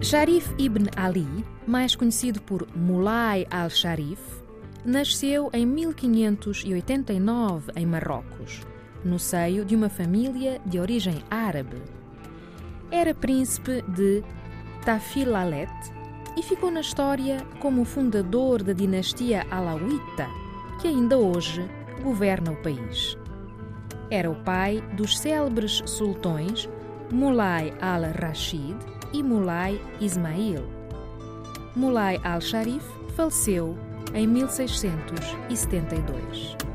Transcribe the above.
Sharif ibn Ali, mais conhecido por Mulay al-Sharif, nasceu em 1589 em Marrocos, no seio de uma família de origem árabe. Era príncipe de Tafilalet e ficou na história como fundador da dinastia alauíta, que ainda hoje governa o país. Era o pai dos célebres sultões Mulay al-Rashid e Mulay Ismail. Mulay al-Sharif faleceu em 1672.